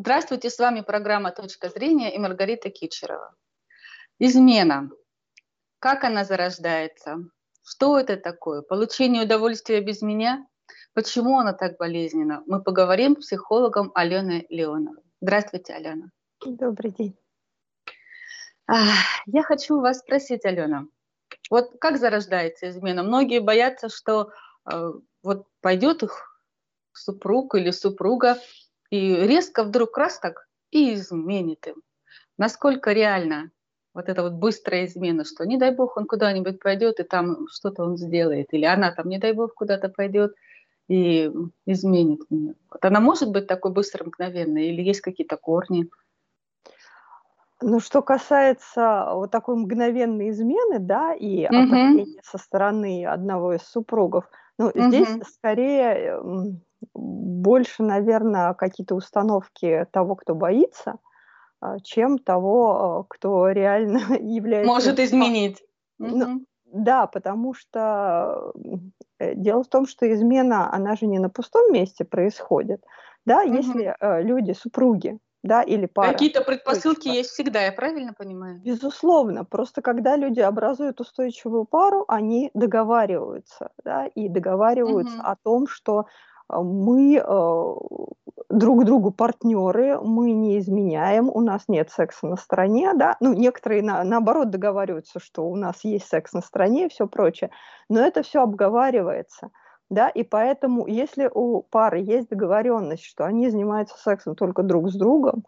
Здравствуйте, с вами программа «Точка зрения» и Маргарита Кичерова. Измена. Как она зарождается? Что это такое? Получение удовольствия без меня? Почему она так болезненна? Мы поговорим с психологом Аленой Леоновой. Здравствуйте, Алена. Добрый день. Я хочу вас спросить, Алена, вот как зарождается измена? Многие боятся, что э, вот пойдет их супруг или супруга и резко вдруг раз так и изменит им. Насколько реально вот эта вот быстрая измена, что не дай бог он куда-нибудь пойдет и там что-то он сделает, или она там не дай бог куда-то пойдет и изменит меня. Вот она может быть такой быстро, мгновенной, или есть какие-то корни? Ну, что касается вот такой мгновенной измены, да, и угу. со стороны одного из супругов, ну, угу. здесь скорее больше, наверное, какие-то установки того, кто боится, а, чем того, кто реально является... Может изменить. Ну, да, потому что э, дело в том, что измена, она же не на пустом месте происходит. Да, угу. если э, люди, супруги, да, или пара. Какие-то предпосылки есть всегда, я правильно понимаю? Безусловно, просто когда люди образуют устойчивую пару, они договариваются, да, и договариваются угу. о том, что а, мы э, друг другу партнеры, мы не изменяем, у нас нет секса на стороне, да, ну, некоторые на, наоборот договариваются, что у нас есть секс на стороне и все прочее, но это все обговаривается, да, и поэтому, если у пары есть договоренность, что они занимаются сексом только друг с другом,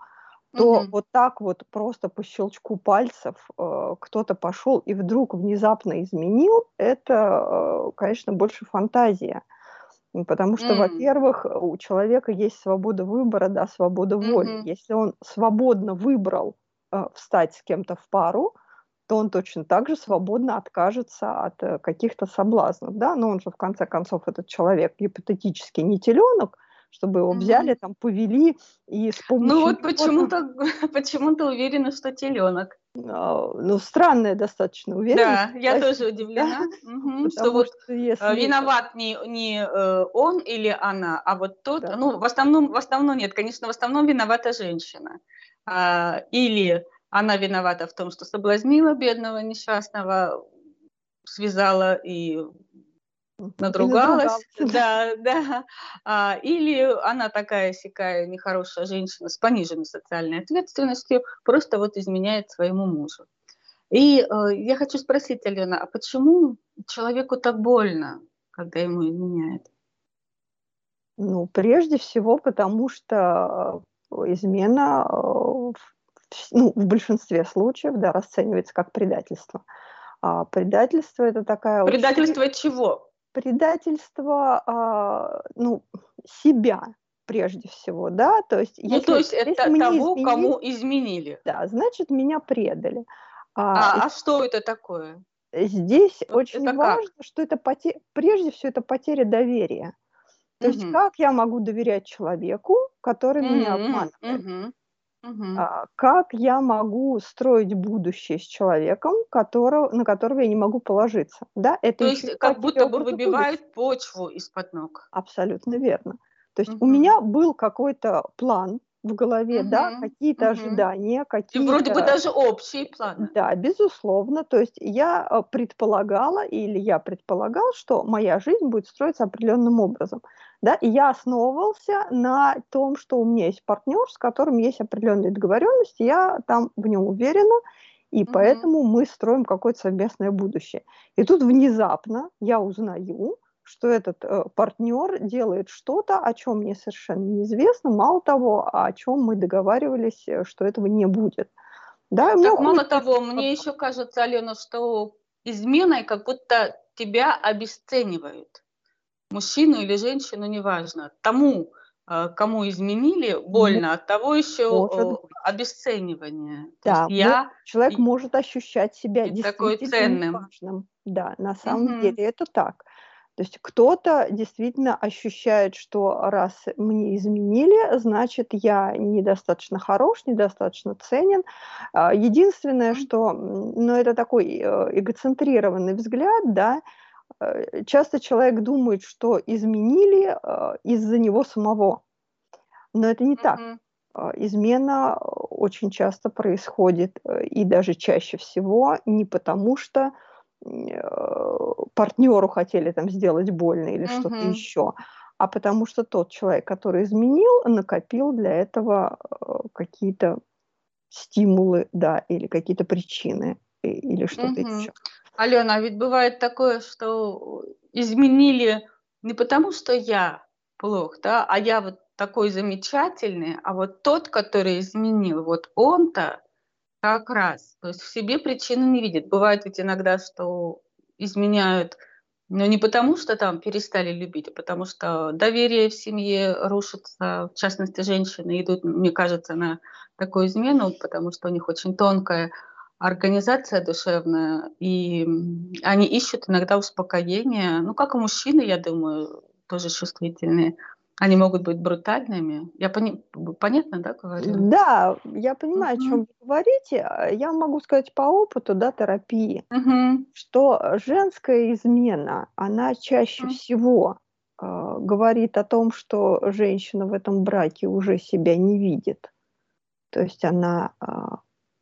то mm вот так вот просто по щелчку пальцев э, кто-то пошел и вдруг внезапно изменил, это, э, конечно, больше фантазия. Потому что, mm. во-первых, у человека есть свобода выбора, да, свобода воли. Mm-hmm. Если он свободно выбрал э, встать с кем-то в пару, то он точно так же свободно откажется от э, каких-то соблазнов, да, но он же в конце концов этот человек гипотетически не теленок, чтобы его взяли, там, повели и с помощью... Ну вот почему-то почему уверена, что теленок. А, ну, странная достаточно уверенность. Да, я тоже удивлена, угу, что вот что если... Э, виноват не, не э, он или она, а вот тот, да. ну, в основном, в основном нет, конечно, в основном виновата женщина. А, или она виновата в том, что соблазнила бедного несчастного, связала и надругалась, да, да, а, или она такая сякая нехорошая женщина с пониженной социальной ответственностью, просто вот изменяет своему мужу. И э, я хочу спросить, Алена, а почему человеку так больно, когда ему изменяют? Ну, прежде всего, потому что э, измена э, ну, в большинстве случаев да, расценивается как предательство. А предательство это такая... Предательство очень... чего? Предательство, а, ну, себя прежде всего, да, то есть... Ну, если, то есть это того, изменили, кому изменили. Да, значит, меня предали. А, а, а что это такое? Здесь вот очень важно, как? что это потеря, прежде всего, это потеря доверия. То угу. есть как я могу доверять человеку, который угу, меня обманывает? Угу. Угу. как я могу строить будущее с человеком, которого, на которого я не могу положиться? Да, это То есть как будто бы выбивают почву из-под ног. Абсолютно верно. То есть угу. у меня был какой-то план, в голове, угу, да, какие-то угу. ожидания, какие-то... И вроде бы даже общие планы. Да, безусловно. То есть я э, предполагала, или я предполагал, что моя жизнь будет строиться определенным образом. Да, и я основывался на том, что у меня есть партнер, с которым есть определенные договоренности, я там в нем уверена, и угу. поэтому мы строим какое-то совместное будущее. И тут внезапно я узнаю, что этот э, партнер делает что-то, о чем мне совершенно неизвестно, мало того, о чем мы договаривались, э, что этого не будет. Да, так мало того, мне еще кажется, Алена, что изменой как будто тебя обесценивают. Мужчину или женщину, неважно. Тому, э, кому изменили, больно, ну, от того еще может. обесценивание. Да, я человек и, может ощущать себя действительно такой ценным. важным. Да, на самом угу. деле это так. То есть кто-то действительно ощущает, что раз мне изменили, значит, я недостаточно хорош, недостаточно ценен. А, единственное, что, ну, это такой э, эгоцентрированный взгляд, да, э, часто человек думает, что изменили э, из-за него самого. Но это не так. а, измена очень часто происходит э, и даже чаще всего не потому, что э, партнеру хотели там сделать больно или uh-huh. что-то еще, а потому что тот человек, который изменил, накопил для этого э, какие-то стимулы, да, или какие-то причины, или что-то uh-huh. еще. Алена, а ведь бывает такое, что изменили не потому, что я плох, да, а я вот такой замечательный, а вот тот, который изменил, вот он-то как раз, то есть в себе причины не видит. Бывает ведь иногда, что изменяют, но не потому, что там перестали любить, а потому что доверие в семье рушится, в частности, женщины идут, мне кажется, на такую измену, потому что у них очень тонкая организация душевная, и они ищут иногда успокоение, ну, как и мужчины, я думаю, тоже чувствительные они могут быть брутальными. Я пони... понятно, да, говорю? Да, я понимаю, угу. о чем вы говорите. Я могу сказать по опыту, да, терапии, угу. что женская измена, она чаще угу. всего э, говорит о том, что женщина в этом браке уже себя не видит. То есть она э,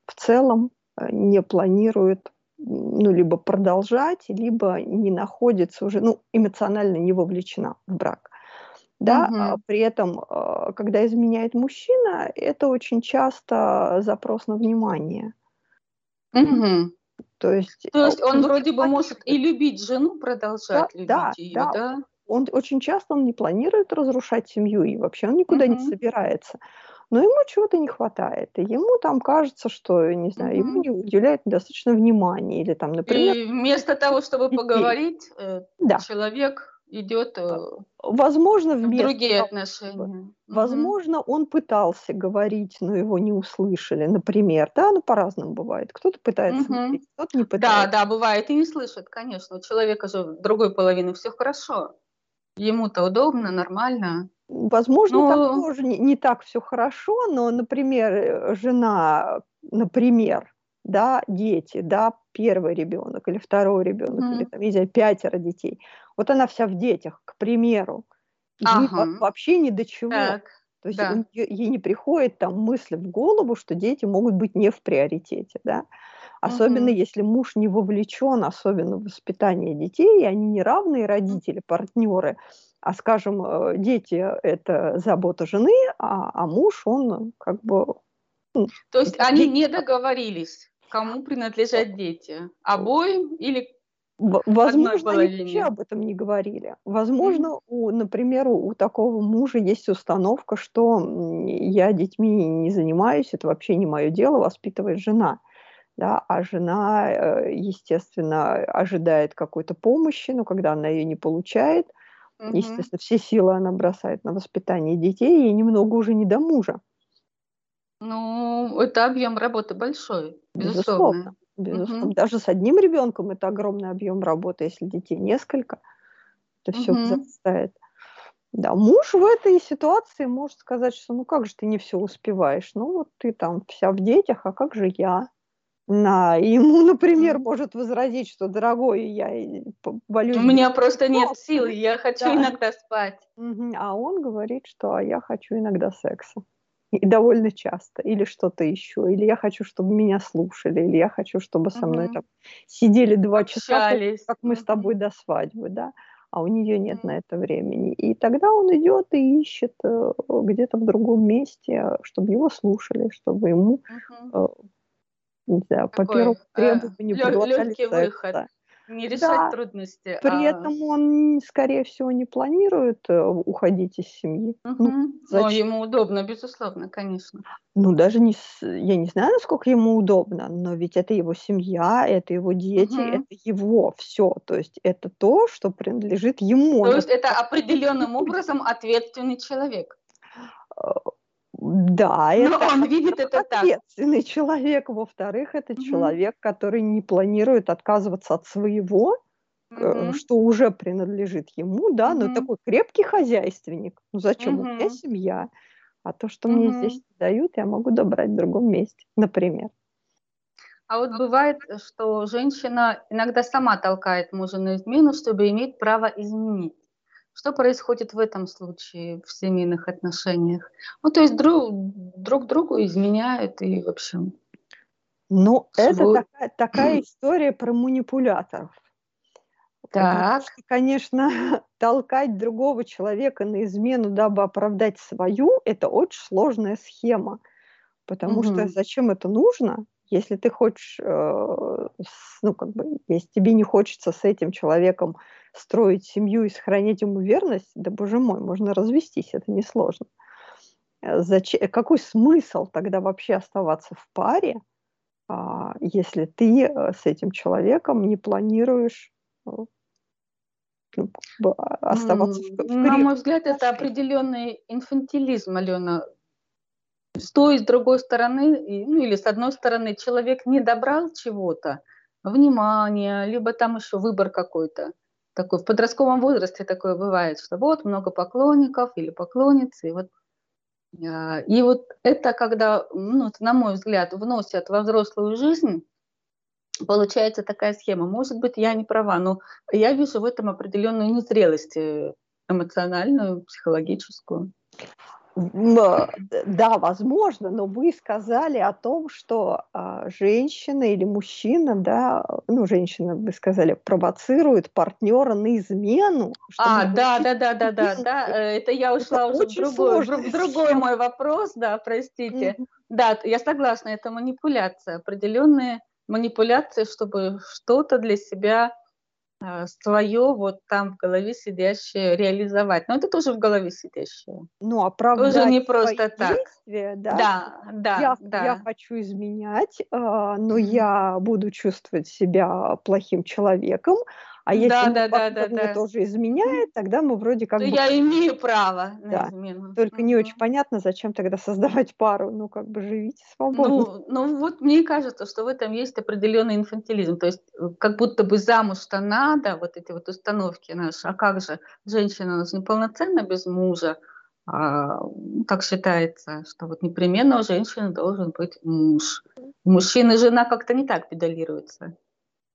в целом э, не планирует ну, либо продолжать, либо не находится уже, ну, эмоционально не вовлечена в брак да, угу. при этом, а, когда изменяет мужчина, это очень часто запрос на внимание. Угу. То есть, То есть он, он вроде бы может и любить жену, продолжать да, любить да, ее, да? да? Он очень часто он не планирует разрушать семью, и вообще он никуда угу. не собирается. Но ему чего-то не хватает, и ему там кажется, что, не знаю, угу. ему не уделяют достаточно внимания, или там, например... И вместо того, чтобы поговорить, э, да. человек идет э, возможно в другие отношения. Возможно, угу. он пытался говорить, но его не услышали, например, да, ну по-разному бывает. Кто-то пытается угу. говорить, кто-то не пытается. Да, да, бывает и не слышит, конечно. У человека же другой половины все хорошо. Ему-то удобно, нормально. Возможно, но... так тоже не, не так все хорошо, но, например, э, жена, например, да, дети, да, первый ребенок или второй ребенок, mm. или там, не знаю, пятеро детей. Вот она вся в детях, к примеру. И ага. вообще ни до чего. Так, То есть да. ей не приходит там мысль в голову, что дети могут быть не в приоритете, да. Особенно угу. если муж не вовлечен, особенно в воспитание детей, и они не равные родители, партнеры, а, скажем, э, дети – это забота жены, а, а муж, он как бы… Ну, То есть они не договорились, кому принадлежат дети? Обоим или Возможно, они вообще об этом не говорили. Возможно, mm-hmm. у, например, у такого мужа есть установка, что я детьми не занимаюсь, это вообще не мое дело, воспитывает жена. Да, а жена, э, естественно, ожидает какой-то помощи, но когда она ее не получает, mm-hmm. естественно, все силы она бросает на воспитание детей, и немного уже не до мужа. Ну, это объем работы большой, безусловно. безусловно. Безусловно. Угу. Даже с одним ребенком это огромный объем работы, если детей несколько, это все угу. возрастает. Да, муж в этой ситуации может сказать, что ну как же ты не все успеваешь? Ну вот ты там вся в детях, а как же я? На, ему, например, может возразить, что дорогой, я болю. У меня просто нет сил, я хочу да. иногда спать. А он говорит, что а я хочу иногда секса и довольно часто, или что-то еще, или я хочу, чтобы меня слушали, или я хочу, чтобы со мной там сидели два Общались. часа, как мы с тобой до свадьбы, да, а у нее нет на это времени. И тогда он идет и ищет э, где-то в другом месте, чтобы его слушали, чтобы ему, угу. не знаю, по первому требованию э, легкий выход. Да не решать да. трудности. При а... этом он, скорее всего, не планирует э, уходить из семьи. Угу. Ну, Но ему удобно, безусловно, конечно. Ну, даже не, я не знаю, насколько ему удобно, но ведь это его семья, это его дети, угу. это его все. То есть это то, что принадлежит ему. То есть это определенным образом ответственный человек. Да, Но это он видит это ответственный так. человек. Во-вторых, это угу. человек, который не планирует отказываться от своего, угу. что уже принадлежит ему, да, угу. но такой крепкий хозяйственник. Ну зачем? Угу. У меня семья. А то, что угу. мне здесь дают, я могу добрать в другом месте, например. А вот бывает, что женщина иногда сама толкает мужа на измену, чтобы иметь право изменить Что происходит в этом случае в семейных отношениях? Ну, то есть друг, друг другу изменяют и, в общем... Ну, это такая, такая история про манипуляторов. Так. Что, конечно, толкать другого человека на измену, дабы оправдать свою, это очень сложная схема. Потому угу. что зачем это нужно? Если ты хочешь, э, ну, как бы, если тебе не хочется с этим человеком строить семью и сохранять ему верность, да, боже мой, можно развестись, это несложно. Э, зачем, какой смысл тогда вообще оставаться в паре, а, если ты э, с этим человеком не планируешь ну, оставаться в, в На мой взгляд, это определенный инфантилизм, Алена с той, с другой стороны, ну или с одной стороны, человек не добрал чего-то, внимания, либо там еще выбор какой-то. Такой в подростковом возрасте такое бывает, что вот много поклонников или поклонниц, и вот а, и вот это, когда, ну, на мой взгляд, вносят во взрослую жизнь, получается такая схема. Может быть, я не права, но я вижу в этом определенную незрелость э, эмоциональную, психологическую. Да, возможно, но вы сказали о том, что а, женщина или мужчина, да, ну, женщина, вы сказали, провоцирует партнера на измену. А, да, да, да, да, да, да, это я ушла это уже в другой, в другой мой вопрос, да, простите. Mm-hmm. Да, я согласна, это манипуляция, определенные манипуляции, чтобы что-то для себя свое вот там в голове сидящее реализовать. Но это тоже в голове сидящее. Ну, оправдать тоже не просто так. Действия, да? Да, да, я, да. Я хочу изменять, а, но я буду чувствовать себя плохим человеком, а если да, да, да, да, да. тоже изменяет, тогда мы вроде как То бы... я имею право на да. измену. Только не очень понятно, зачем тогда создавать пару. Ну, как бы живите свободно. Ну, ну, вот мне кажется, что в этом есть определенный инфантилизм. То есть э, как будто бы замуж-то надо, вот эти вот установки наши. А как же, женщина у нас неполноценна без мужа. А, так считается, что вот непременно у женщины должен быть муж. Мужчина и жена как-то не так педалируются.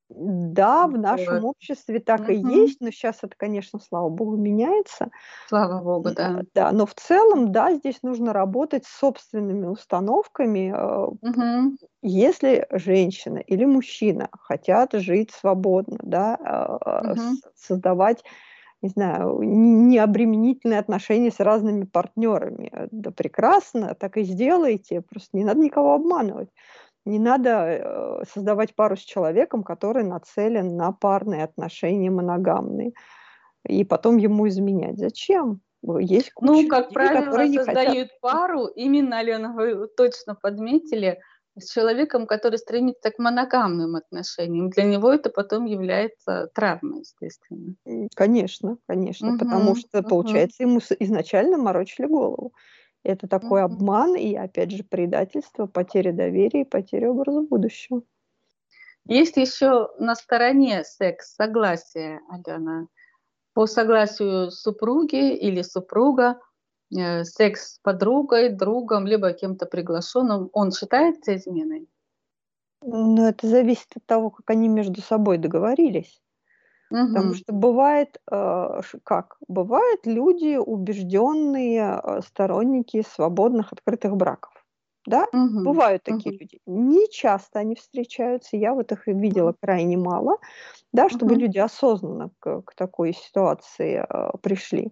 Да, в нашем вот. обществе так и есть, но сейчас это, конечно, слава богу, меняется. Слава богу, да. Да, но в целом, да, здесь нужно работать с собственными установками. Угу. Если женщина или мужчина хотят жить свободно, да, угу. создавать не знаю, необременительные отношения с разными партнерами. Да прекрасно, так и сделайте, просто не надо никого обманывать. Не надо э, создавать пару с человеком, который нацелен на парные отношения моногамные, и потом ему изменять. Зачем? Есть куча ну, как людей, правило, создают хотят... пару, именно, Алена, вы точно подметили, с человеком, который стремится к моногамным отношениям. Для него это потом является травмой, естественно. Конечно, конечно, угу, потому что, угу. получается, ему изначально морочили голову. Это такой mm-hmm. обман и, опять же, предательство, потеря доверия и потеря образа будущего. Есть еще на стороне секс, согласие, Алена. По согласию супруги или супруга, э, секс с подругой, другом, либо кем-то приглашенным, он считается изменой? Ну, это зависит от того, как они между собой договорились. Угу. Потому что бывает, э, как? Бывают люди, убежденные э, сторонники свободных открытых браков. Да, угу. бывают такие угу. люди. Не часто они встречаются, я вот их видела крайне мало, да, чтобы угу. люди осознанно к, к такой ситуации э, пришли,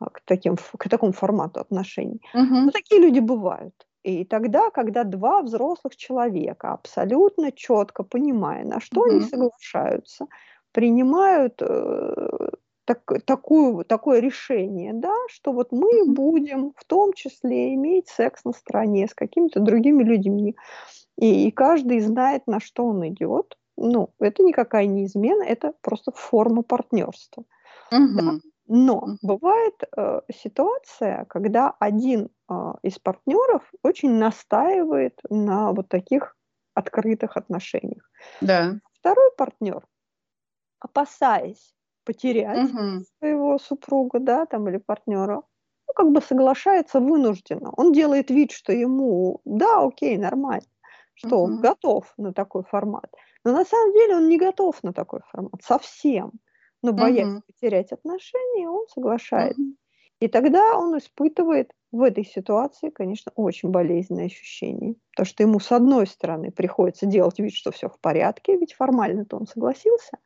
к, таким, к такому формату отношений. Угу. Но такие люди бывают. И тогда, когда два взрослых человека абсолютно четко понимая, на что угу. они соглашаются, принимают э, так, такую, такое решение, да, что вот мы будем в том числе иметь секс на стороне с какими-то другими людьми. И, и каждый знает, на что он идет. Ну, это никакая не измена, это просто форма партнерства. Угу. Да? Но бывает э, ситуация, когда один э, из партнеров очень настаивает на вот таких открытых отношениях. Да. Второй партнер опасаясь потерять угу. своего супруга, да, там или партнера, ну, как бы соглашается вынужденно. Он делает вид, что ему, да, окей, нормально, что угу. он готов на такой формат. Но на самом деле он не готов на такой формат совсем. но боясь угу. потерять отношения, он соглашается. Угу. И тогда он испытывает в этой ситуации, конечно, очень болезненные ощущения. Потому что ему, с одной стороны, приходится делать вид, что все в порядке, ведь формально-то он согласился.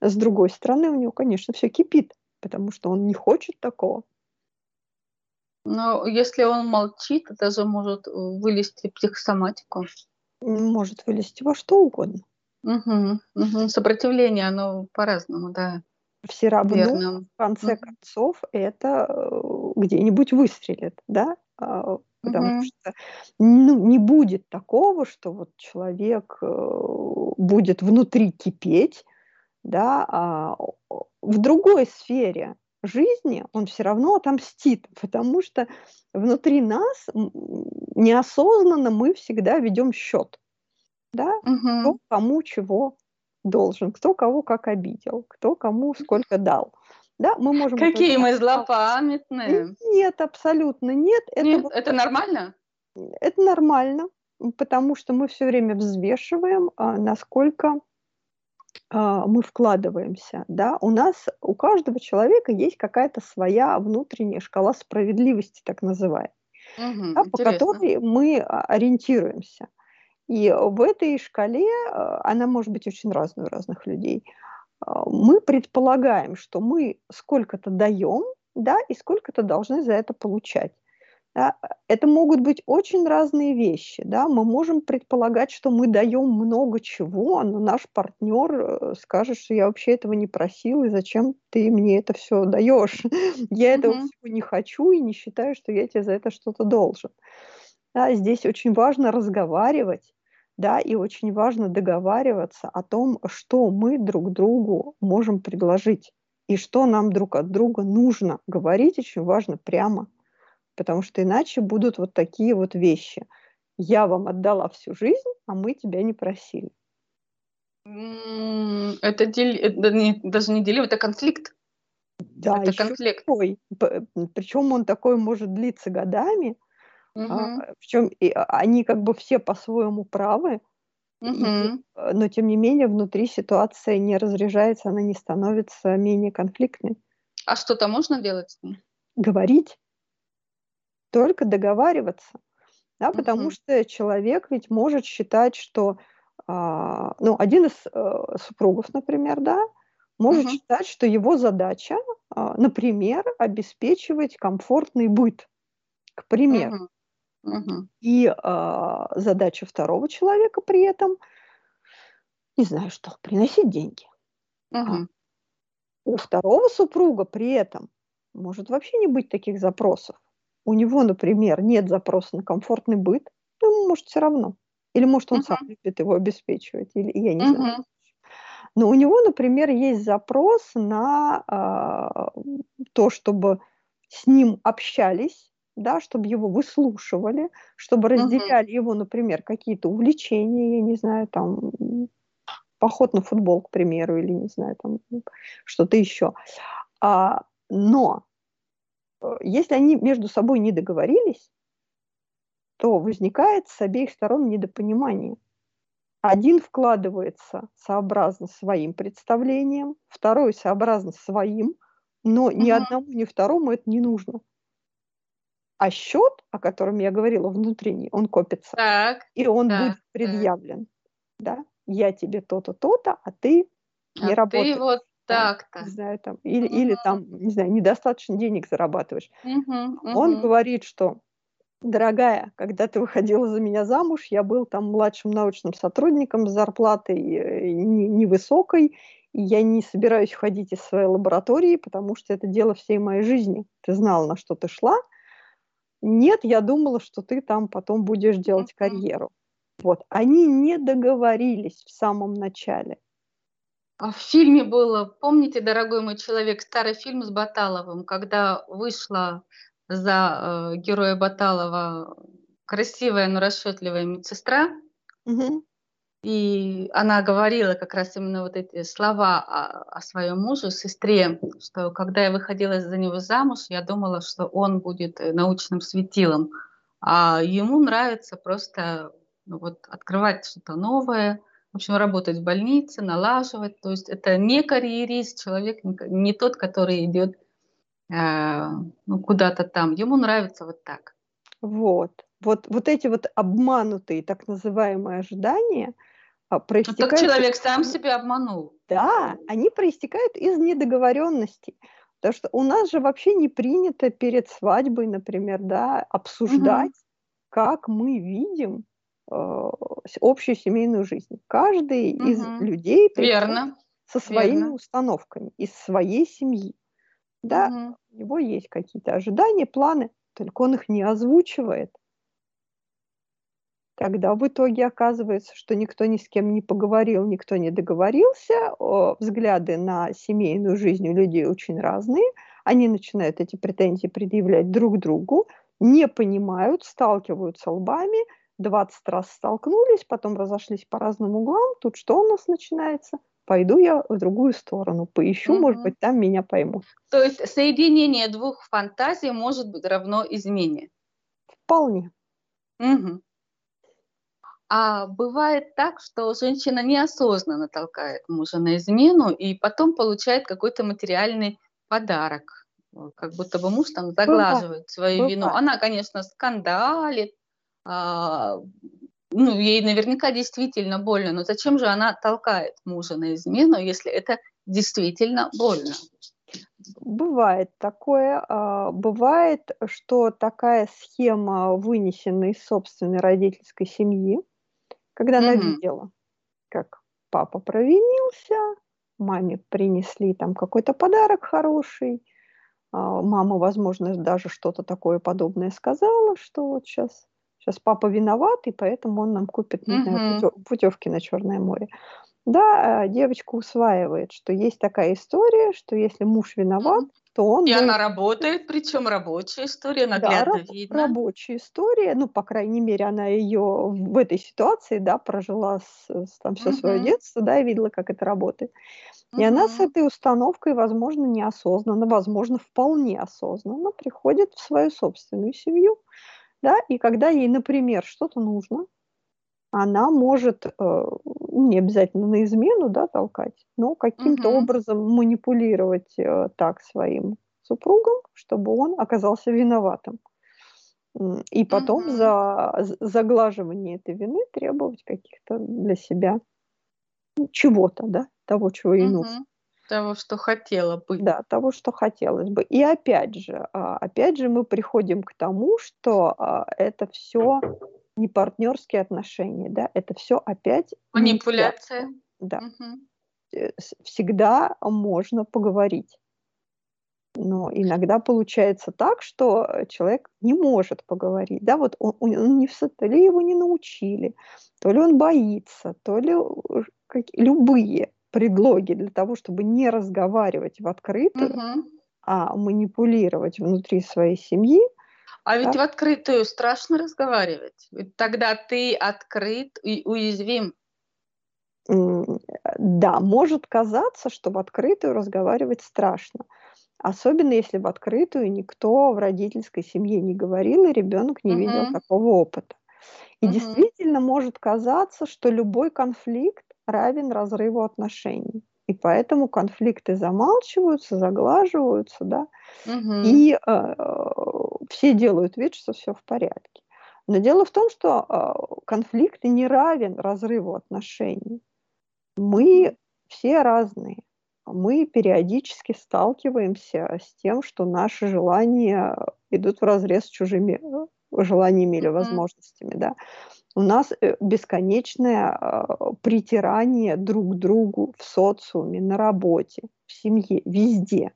С другой стороны, у него, конечно, все кипит, потому что он не хочет такого. Но если он молчит, это же может вылезти в психосоматику. Может вылезти во что угодно. Угу, угу. Сопротивление, оно по-разному, да. Все равно, Верно. в конце угу. концов, это э, где-нибудь выстрелит, да? А, потому угу. что ну, не будет такого, что вот человек э, будет внутри кипеть, да, а в другой сфере жизни он все равно отомстит, потому что внутри нас неосознанно мы всегда ведем счет, да, угу. кто кому чего должен, кто кого как обидел, кто кому сколько дал. Да, мы можем Какие мы злопамятные. Нет, абсолютно нет. Это, нет, вот, это нормально? Это нормально, потому что мы все время взвешиваем, а, насколько мы вкладываемся, да, у нас, у каждого человека есть какая-то своя внутренняя шкала справедливости, так называемая, угу, да, по которой мы а, ориентируемся. И в этой шкале а, она может быть очень разной у разных людей. Мы предполагаем, что мы сколько-то даем, да, и сколько-то должны за это получать. Да? Это могут быть очень разные вещи. Да? Мы можем предполагать, что мы даем много чего, но наш партнер э, скажет, что я вообще этого не просил, и зачем ты мне это все даешь? Я этого всего не хочу и не считаю, что я тебе за это что-то должен. Да, здесь очень важно разговаривать, да, и очень важно договариваться о том, что мы друг другу можем предложить и что нам друг от друга нужно. Говорить очень важно прямо потому что иначе будут вот такие вот вещи. Я вам отдала всю жизнь, а мы тебя не просили. Это, дел... это не, даже не делим, это конфликт. Да, это конфликт. Такой. Причем он такой может длиться годами. Угу. А, причем и, а, они как бы все по-своему правы. Угу. И, но тем не менее внутри ситуация не разряжается, она не становится менее конфликтной. А что-то можно делать? Говорить только договариваться, да, потому угу. что человек ведь может считать, что, а, ну, один из а, супругов, например, да, может угу. считать, что его задача, а, например, обеспечивать комфортный быт, к примеру. Угу. Угу. И а, задача второго человека при этом, не знаю что, приносить деньги. Угу. А у второго супруга при этом может вообще не быть таких запросов у него, например, нет запроса на комфортный быт, ну, ему может все равно. Или может он uh-huh. сам любит его обеспечивать, или я не uh-huh. знаю. Но у него, например, есть запрос на э, то, чтобы с ним общались, да, чтобы его выслушивали, чтобы разделяли uh-huh. его, например, какие-то увлечения, я не знаю, там поход на футбол, к примеру, или не знаю, там что-то еще. А, но если они между собой не договорились, то возникает с обеих сторон недопонимание. Один вкладывается сообразно своим представлением, второй сообразно своим, но ни угу. одному, ни второму это не нужно. А счет, о котором я говорила, внутренний, он копится. Так, и он так, будет предъявлен. Так. Да? Я тебе то-то, то-то, а ты не а работаешь. Ты вот так-то. Не знаю, там, или, угу. или там, не знаю, недостаточно денег зарабатываешь. Угу, угу. Он говорит, что дорогая, когда ты выходила за меня замуж, я был там младшим научным сотрудником с зарплатой э, невысокой, и я не собираюсь ходить из своей лаборатории, потому что это дело всей моей жизни. Ты знала, на что ты шла. Нет, я думала, что ты там потом будешь делать карьеру. Вот, они не договорились в самом начале. А в фильме было, помните, дорогой мой человек, старый фильм с Баталовым, когда вышла за э, героя Баталова красивая, но расчетливая медсестра, угу. и она говорила как раз именно вот эти слова о, о своем муже, сестре, что когда я выходила за него замуж, я думала, что он будет э, научным светилом, а ему нравится просто ну, вот, открывать что-то новое, в общем, работать в больнице, налаживать. То есть это не карьерист, человек не тот, который идет э, ну, куда-то там. Ему нравится вот так. Вот. Вот, вот эти вот обманутые так называемые ожидания а, проистекают... Так человек сам себя обманул. Да, они проистекают из недоговоренностей. Потому что у нас же вообще не принято перед свадьбой, например, да, обсуждать, угу. как мы видим общую семейную жизнь. Каждый угу. из людей Верно. со своими Верно. установками из своей семьи. Да, угу. у него есть какие-то ожидания, планы, только он их не озвучивает. Тогда в итоге оказывается, что никто ни с кем не поговорил, никто не договорился, взгляды на семейную жизнь у людей очень разные, они начинают эти претензии предъявлять друг другу, не понимают, сталкиваются лбами, 20 раз столкнулись, потом разошлись по разным углам, тут что у нас начинается? Пойду я в другую сторону, поищу, угу. может быть, там меня поймут. То есть соединение двух фантазий может быть равно измене? Вполне. Угу. А бывает так, что женщина неосознанно толкает мужа на измену и потом получает какой-то материальный подарок. Как будто бы муж там заглаживает бывает, свою бывает. вину. Она, конечно, скандалит, ну, ей наверняка действительно больно, но зачем же она толкает мужа на измену, если это действительно больно? Бывает такое. А, бывает, что такая схема вынесена из собственной родительской семьи, когда она mm-hmm. видела, как папа провинился, маме принесли там какой-то подарок хороший, а, мама, возможно, даже что-то такое подобное сказала, что вот сейчас, сейчас папа виноват, и поэтому он нам купит, не знаю, путевки на Черное море. Да, девочка усваивает, что есть такая история, что если муж виноват, то он... И она работает, причем рабочая история, наглядно да, видно. рабочая история, ну, по крайней мере, она ее в этой ситуации, да, прожила с, с, там все угу. свое детство, да, и видела, как это работает. И она с этой установкой, возможно, неосознанно, возможно, вполне осознанно приходит в свою собственную семью, да, и когда ей, например, что-то нужно, она может э, не обязательно на измену да, толкать, но каким-то угу. образом манипулировать э, так своим супругом, чтобы он оказался виноватым. И потом угу. за заглаживание этой вины требовать каких-то для себя ну, чего-то, да, того, чего ей угу. нужно. Того, что хотела бы. Да, того, что хотелось бы. И опять же, а, опять же мы приходим к тому, что а, это все не партнерские отношения, да, это все опять манипуляция. Да. Угу. Всегда можно поговорить. Но иногда получается так, что человек не может поговорить. Да, вот он, он не, то ли его не научили, то ли он боится, то ли как, любые предлоги для того, чтобы не разговаривать в открытую, угу. а манипулировать внутри своей семьи, а ведь в открытую страшно разговаривать. Ведь тогда ты открыт и уязвим. Да, может казаться, что в открытую разговаривать страшно. Особенно если в открытую никто в родительской семье не говорил, и ребенок не угу. видел такого опыта. И угу. действительно может казаться, что любой конфликт равен разрыву отношений. И поэтому конфликты замалчиваются, заглаживаются, да, угу. и э, все делают вид, что все в порядке. Но дело в том, что э, конфликт не равен разрыву отношений. Мы все разные. Мы периодически сталкиваемся с тем, что наши желания идут в разрез с чужими э, желаниями или возможностями. Да? У нас э, бесконечное э, притирание друг к другу в социуме, на работе, в семье, везде.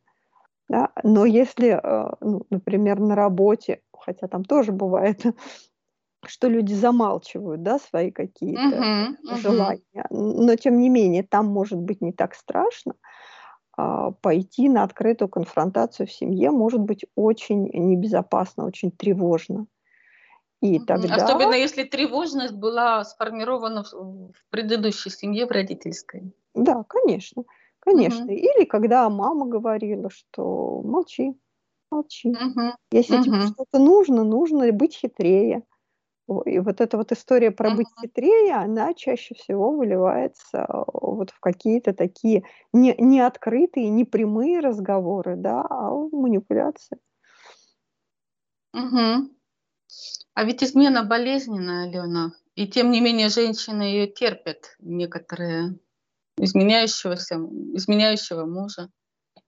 Да? Но если, э, ну, например, на работе, хотя там тоже бывает, что люди замалчивают да, свои какие-то uh-huh, uh-huh. желания, но тем не менее там может быть не так страшно, а, пойти на открытую конфронтацию в семье может быть очень небезопасно, очень тревожно. И тогда... Особенно если тревожность была сформирована в предыдущей семье, в родительской. Да, конечно. Конечно. Угу. Или когда мама говорила, что молчи, молчи. Угу. Если угу. тебе что-то нужно, нужно быть хитрее. И вот эта вот история про быть хитрее, она чаще всего выливается вот в какие-то такие не, не открытые, не прямые разговоры, да, а манипуляции. Угу. А ведь измена болезненная, Алена. И тем не менее женщины ее терпят, некоторые изменяющегося, изменяющего мужа.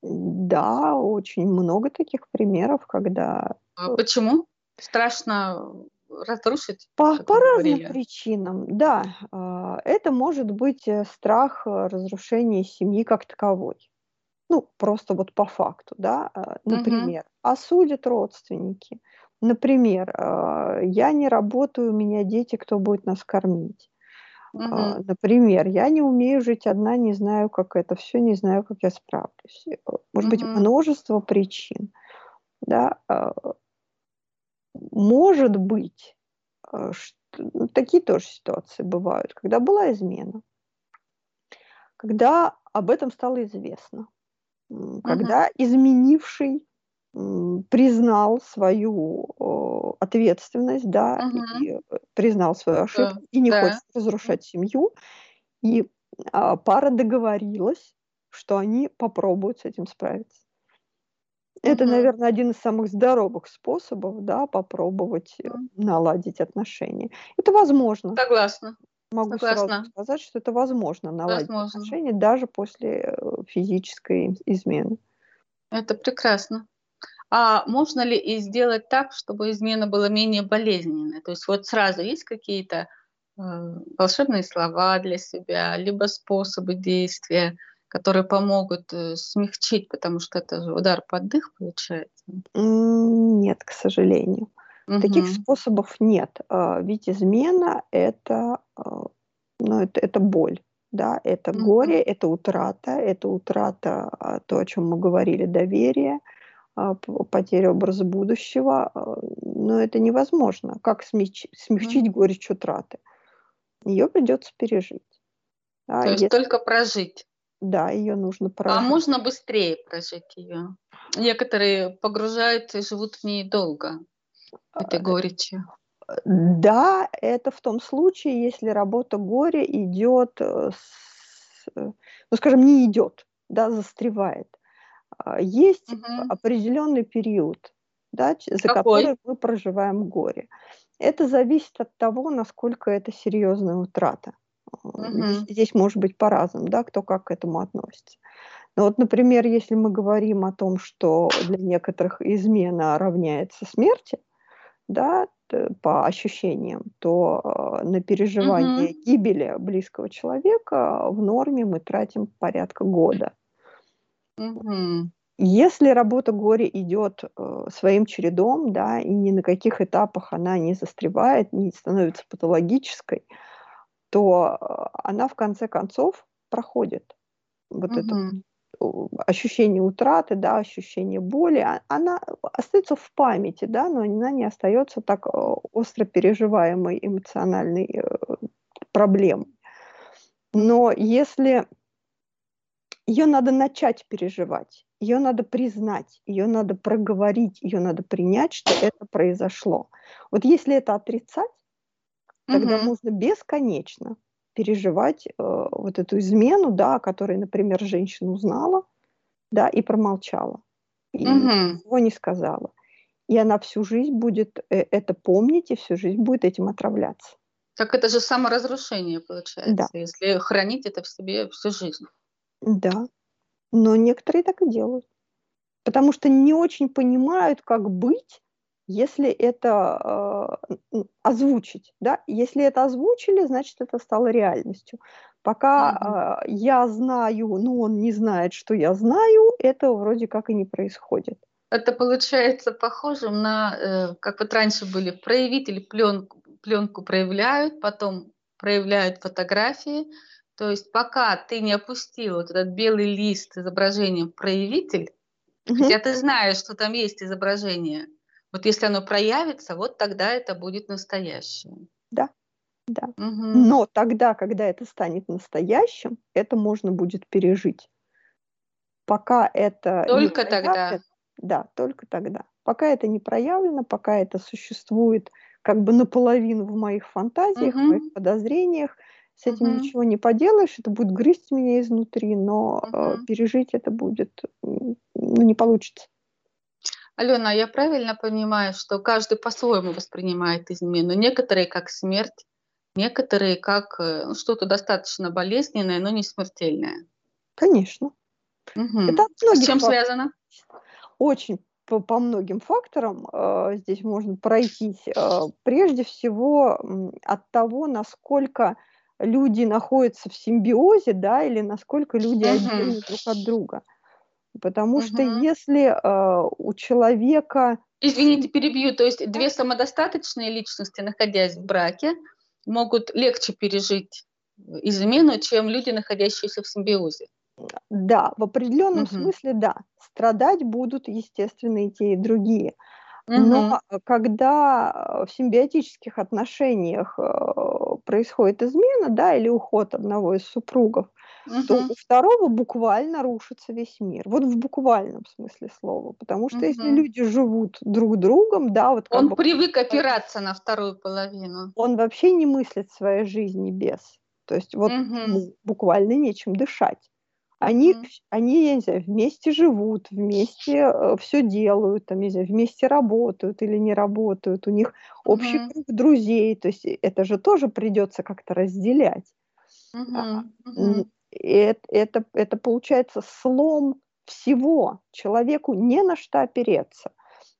Да, очень много таких примеров, когда... А почему? Страшно разрушить? По, по разным причинам, да. А, это может быть э, страх э, разрушения семьи как таковой. Ну, просто вот по факту, да. А, например, угу. осудят родственники. Например, я не работаю, у меня дети, кто будет нас кормить. Угу. Например, я не умею жить одна, не знаю, как это все, не знаю, как я справлюсь. Э, может угу. быть, множество причин. Да? А, может быть, что, ну, такие тоже ситуации бывают, когда была измена, когда об этом стало известно, когда угу. изменивший признал свою ответственность, да, угу. и э, признал свою ошибку да. и не да. хочет разрушать семью, и а, пара договорилась, что они попробуют с этим справиться. Это, угу. наверное, один из самых здоровых способов, да, попробовать угу. наладить отношения. Это возможно. Согласна. Могу Согласна. сразу сказать, что это возможно наладить возможно. отношения даже после э, физической измены. Это прекрасно. А можно ли и сделать так, чтобы измена была менее болезненной? То есть вот сразу есть какие-то э, волшебные слова для себя, либо способы действия, которые помогут э, смягчить, потому что это же удар под дых получается? Нет, к сожалению. Угу. Таких способов нет. А, ведь измена это, а, ну, это, это боль. Да, это угу. горе, это утрата, это утрата, а, то, о чем мы говорили, доверие, а, потери образа будущего, а, но это невозможно. Как смягчить, смягчить горечь утраты? Ее придется пережить. Да, То есть если... только прожить. Да, ее нужно прожить. А можно быстрее прожить ее? Некоторые погружаются и живут в ней долго, этой горечи. Да, это в том случае, если работа горя идет, э, с, э, ну, скажем, не идет, да, застревает. А, есть угу. определенный период, да, за Какой? который мы проживаем горе. Это зависит от того, насколько это серьезная утрата. Угу. Здесь может быть по-разному, да, кто как к этому относится. Но вот, например, если мы говорим о том, что для некоторых измена равняется смерти, да, по ощущениям, то а, на переживание угу. гибели близкого человека в норме мы тратим порядка года. Угу. Если работа горе идет э, своим чередом, да, и ни на каких этапах она не застревает, не становится патологической, то э, она в конце концов проходит. Вот угу. это ощущение утраты, да, ощущение боли, а, она остается в памяти, да, но она не остается так э, остро переживаемой эмоциональной проблемой. Но если ее надо начать переживать, ее надо признать, ее надо проговорить, ее надо принять, что это произошло. Вот если это отрицать, тогда угу. можно бесконечно переживать э, вот эту измену, да, о которой, например, женщина узнала, да, и промолчала, и угу. ничего не сказала. И она всю жизнь будет э, это помнить, и всю жизнь будет этим отравляться. Так это же саморазрушение получается, да. если хранить это в себе всю жизнь. Да, но некоторые так и делают. Потому что не очень понимают, как быть, если это э, озвучить. Да? Если это озвучили, значит, это стало реальностью. Пока э, я знаю, но он не знает, что я знаю, это вроде как и не происходит. Это получается похожим на, э, как вот раньше были, проявители пленку, пленку проявляют, потом проявляют фотографии, то есть пока ты не опустил вот этот белый лист с изображением проявитель, угу. хотя ты знаешь, что там есть изображение, вот если оно проявится, вот тогда это будет настоящее. Да, да. Угу. Но тогда, когда это станет настоящим, это можно будет пережить. Пока это... Только тогда. Да, только тогда. Пока это не проявлено, пока это существует как бы наполовину в моих фантазиях, в моих подозрениях. С этим Мгм. ничего не поделаешь, это будет грызть меня изнутри, но э, Мгм. пережить это будет, ну, не получится. Алена, я правильно понимаю, что каждый по-своему воспринимает измену? Некоторые как смерть, некоторые как э, ну, что-то достаточно болезненное, но не смертельное. Конечно. Мгм. Это от С чем факторов. связано? Очень по, по многим факторам э, здесь можно пройтись. Э, прежде всего от того, насколько люди находятся в симбиозе, да, или насколько люди Мгм. отдельны друг от друга. Потому что если э, у человека Извините, перебью. То есть две самодостаточные личности, находясь в браке, могут легче пережить измену, чем люди, находящиеся в симбиозе. Да, в определенном Мгм. смысле да. Страдать будут, естественно, и те, и другие. Но э, когда в симбиотических отношениях э, происходит измена, да, или уход одного из супругов, то у второго буквально рушится весь мир. Вот в буквальном смысле слова. Потому что если люди живут друг другом, да, вот Он бы привык опираться на вторую половину. он вообще не мыслит своей жизни без. То есть вот буквально нечем дышать. Они, Мгм. они, я не знаю, вместе живут, вместе все делают, там, не знаю, вместе работают или не работают, у них общий Мгм. круг друзей, то есть это же тоже придется как-то разделять. М, Мгм. это, это, это получается слом всего. Человеку не на что опереться.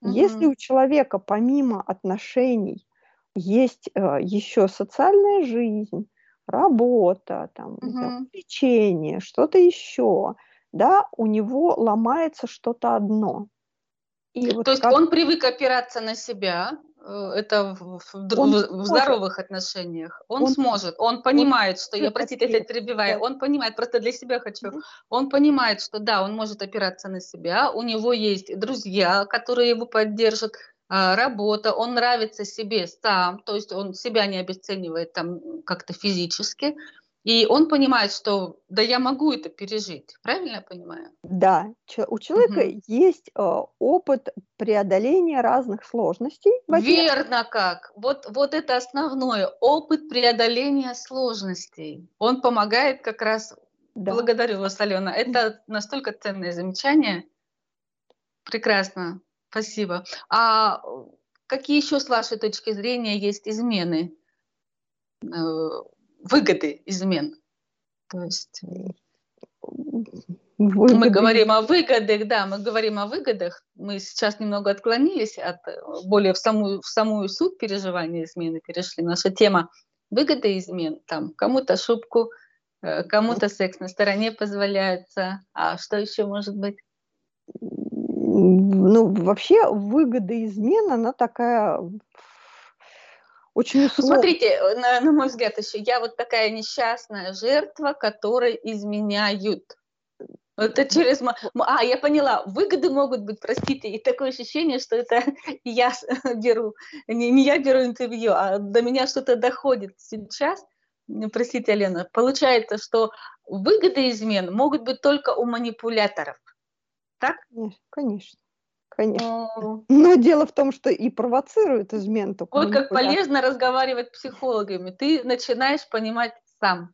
Если Мгм. у человека помимо отношений есть э, еще социальная жизнь, работа, там, Мгм. увлечение, что-то еще, да, у него ломается что-то одно. И вот То есть как он привык опираться на себя, э, это в, в он в- здоровых отношениях. Он, он сможет, он он понимает, что я, простите, опереться, перебиваю, да. он понимает, просто для себя хочу, Мгм. он понимает, что да, он может опираться на себя, у него есть друзья, которые его поддержат, работа, он нравится себе сам, то есть он себя не обесценивает там как-то физически, и он понимает, что да, я могу это пережить, правильно я понимаю? Да, у человека Мгм. есть э, опыт преодоления разных сложностей, Верно как. Вот, вот это основное. Опыт преодоления сложностей. Он помогает как раз. да. Благодарю вас, Алена. Это настолько ценное замечание. Прекрасно. Спасибо. А э, какие еще, с вашей точки зрения, есть измены? Э, Выгоды измен? То есть э, мы Выгоды говорим о выгодах, да, мы говорим о выгодах. Мы сейчас немного отклонились от э, более в самую, в самую суть переживания измены, перешли. Наша тема выгоды измен. Там кому-то шубку, кому-то секс на стороне позволяется. А что еще может быть? Ну, вообще выгода измен, она такая очень условная. смотрите, э, на, на мой взгляд, еще я вот такая несчастная жертва, которой изменяют. Это через... А, я поняла. Выгоды могут быть, простите, и такое ощущение, что это я беру, не, не я беру интервью, а до меня что-то доходит сейчас. Простите, Лена. Получается, что выгоды измен могут быть только у манипуляторов. Так? Конечно, конечно, конечно. Но дело в том, что и провоцирует измен только Вот как полезно разговаривать с психологами. Ты начинаешь понимать сам.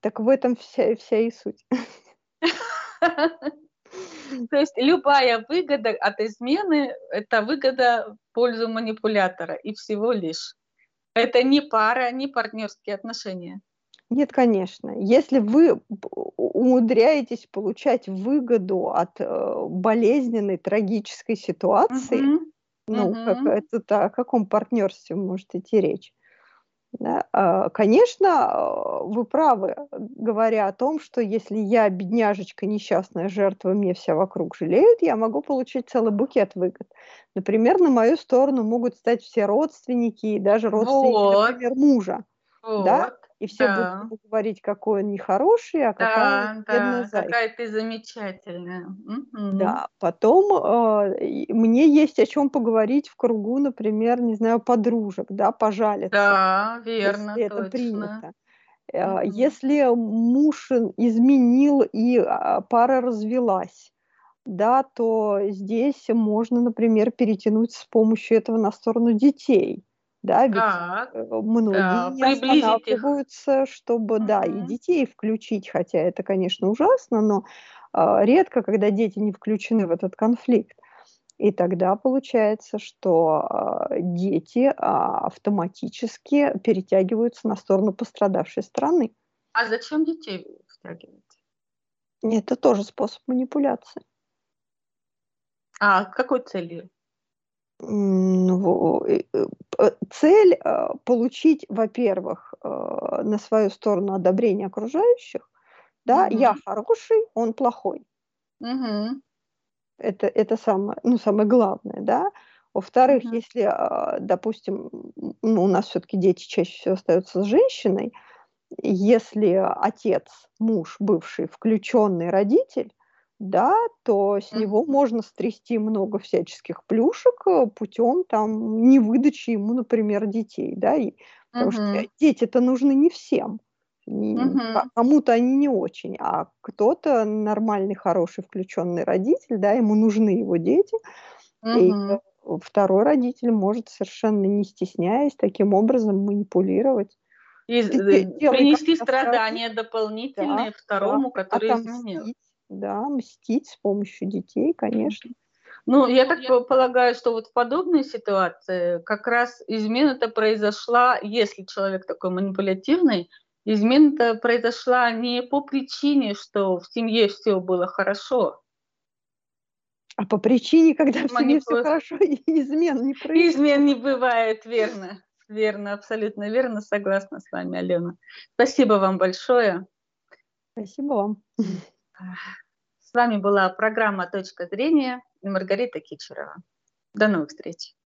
Так в этом вся, вся и суть. То есть любая выгода от измены – это выгода в пользу манипулятора и всего лишь. Это не пара, не партнерские отношения. Нет, конечно. Если вы умудряетесь получать выгоду от э, болезненной, трагической ситуации, Мгм. ну, как Мгм. это, о каком партнерстве может идти речь? Да, а, Конечно, вы правы, говоря о том, что если я бедняжечка, несчастная жертва, мне все вокруг жалеют, я могу получить целый букет выгод. Например, на мою сторону могут стать все родственники и даже родственники, Вот, например, мужа, да, вот, и все будут да, ему говорить, какой он нехороший, а какая да, бедная да, зайка. какая ты замечательная. Да, потом и мне есть о чем поговорить в кругу, например, не знаю, подружек, да, пожалиться Да, верно, если это точно. принято. А, Мгм. Если муж изменил и а, пара развелась, да, то здесь можно, например, перетянуть с помощью этого на сторону детей. Да, ведь так, э, многие да, не останавливаются, их. чтобы, да, и детей включить, хотя это, конечно, ужасно, но э, редко, когда дети не включены в этот конфликт. И тогда получается, что э, дети э, автоматически перетягиваются на сторону пострадавшей страны. А зачем детей втягивать? Это тоже способ манипуляции. А какой целью? Ну, э, цель получить, во-первых, на свою сторону одобрение окружающих. Да, угу. я хороший, он плохой. Угу. Это, это самое, ну, самое главное, да. Во-вторых, угу. если, допустим, ну, у нас все-таки дети чаще всего остаются с женщиной, если отец, муж, бывший, включенный родитель, да, то с него можно стрясти много всяческих плюшек э, путем там невыдачи ему, например, детей, да, и, потому что дети-то нужны не всем, кому-то они не очень, а кто-то нормальный, хороший, включенный родитель, да, ему нужны его дети, и второй родитель может совершенно не стесняясь таким образом манипулировать и принести страдания дополнительные да, второму, да, который отомстить, изменил. Да, мстить с помощью детей, конечно. Ну, я так я... полагаю, что вот в подобной ситуации как раз измена-то произошла, если человек такой манипулятивный, измена-то произошла не по причине, что в семье все было хорошо, а по причине, когда в семье все хорошо, измен не происходит. Измен не бывает, верно. Верно, абсолютно верно, согласна с вами, Алена. Спасибо вам большое. Спасибо вам. С вами была программа «Точка зрения» и Маргарита Кичерова. До новых встреч.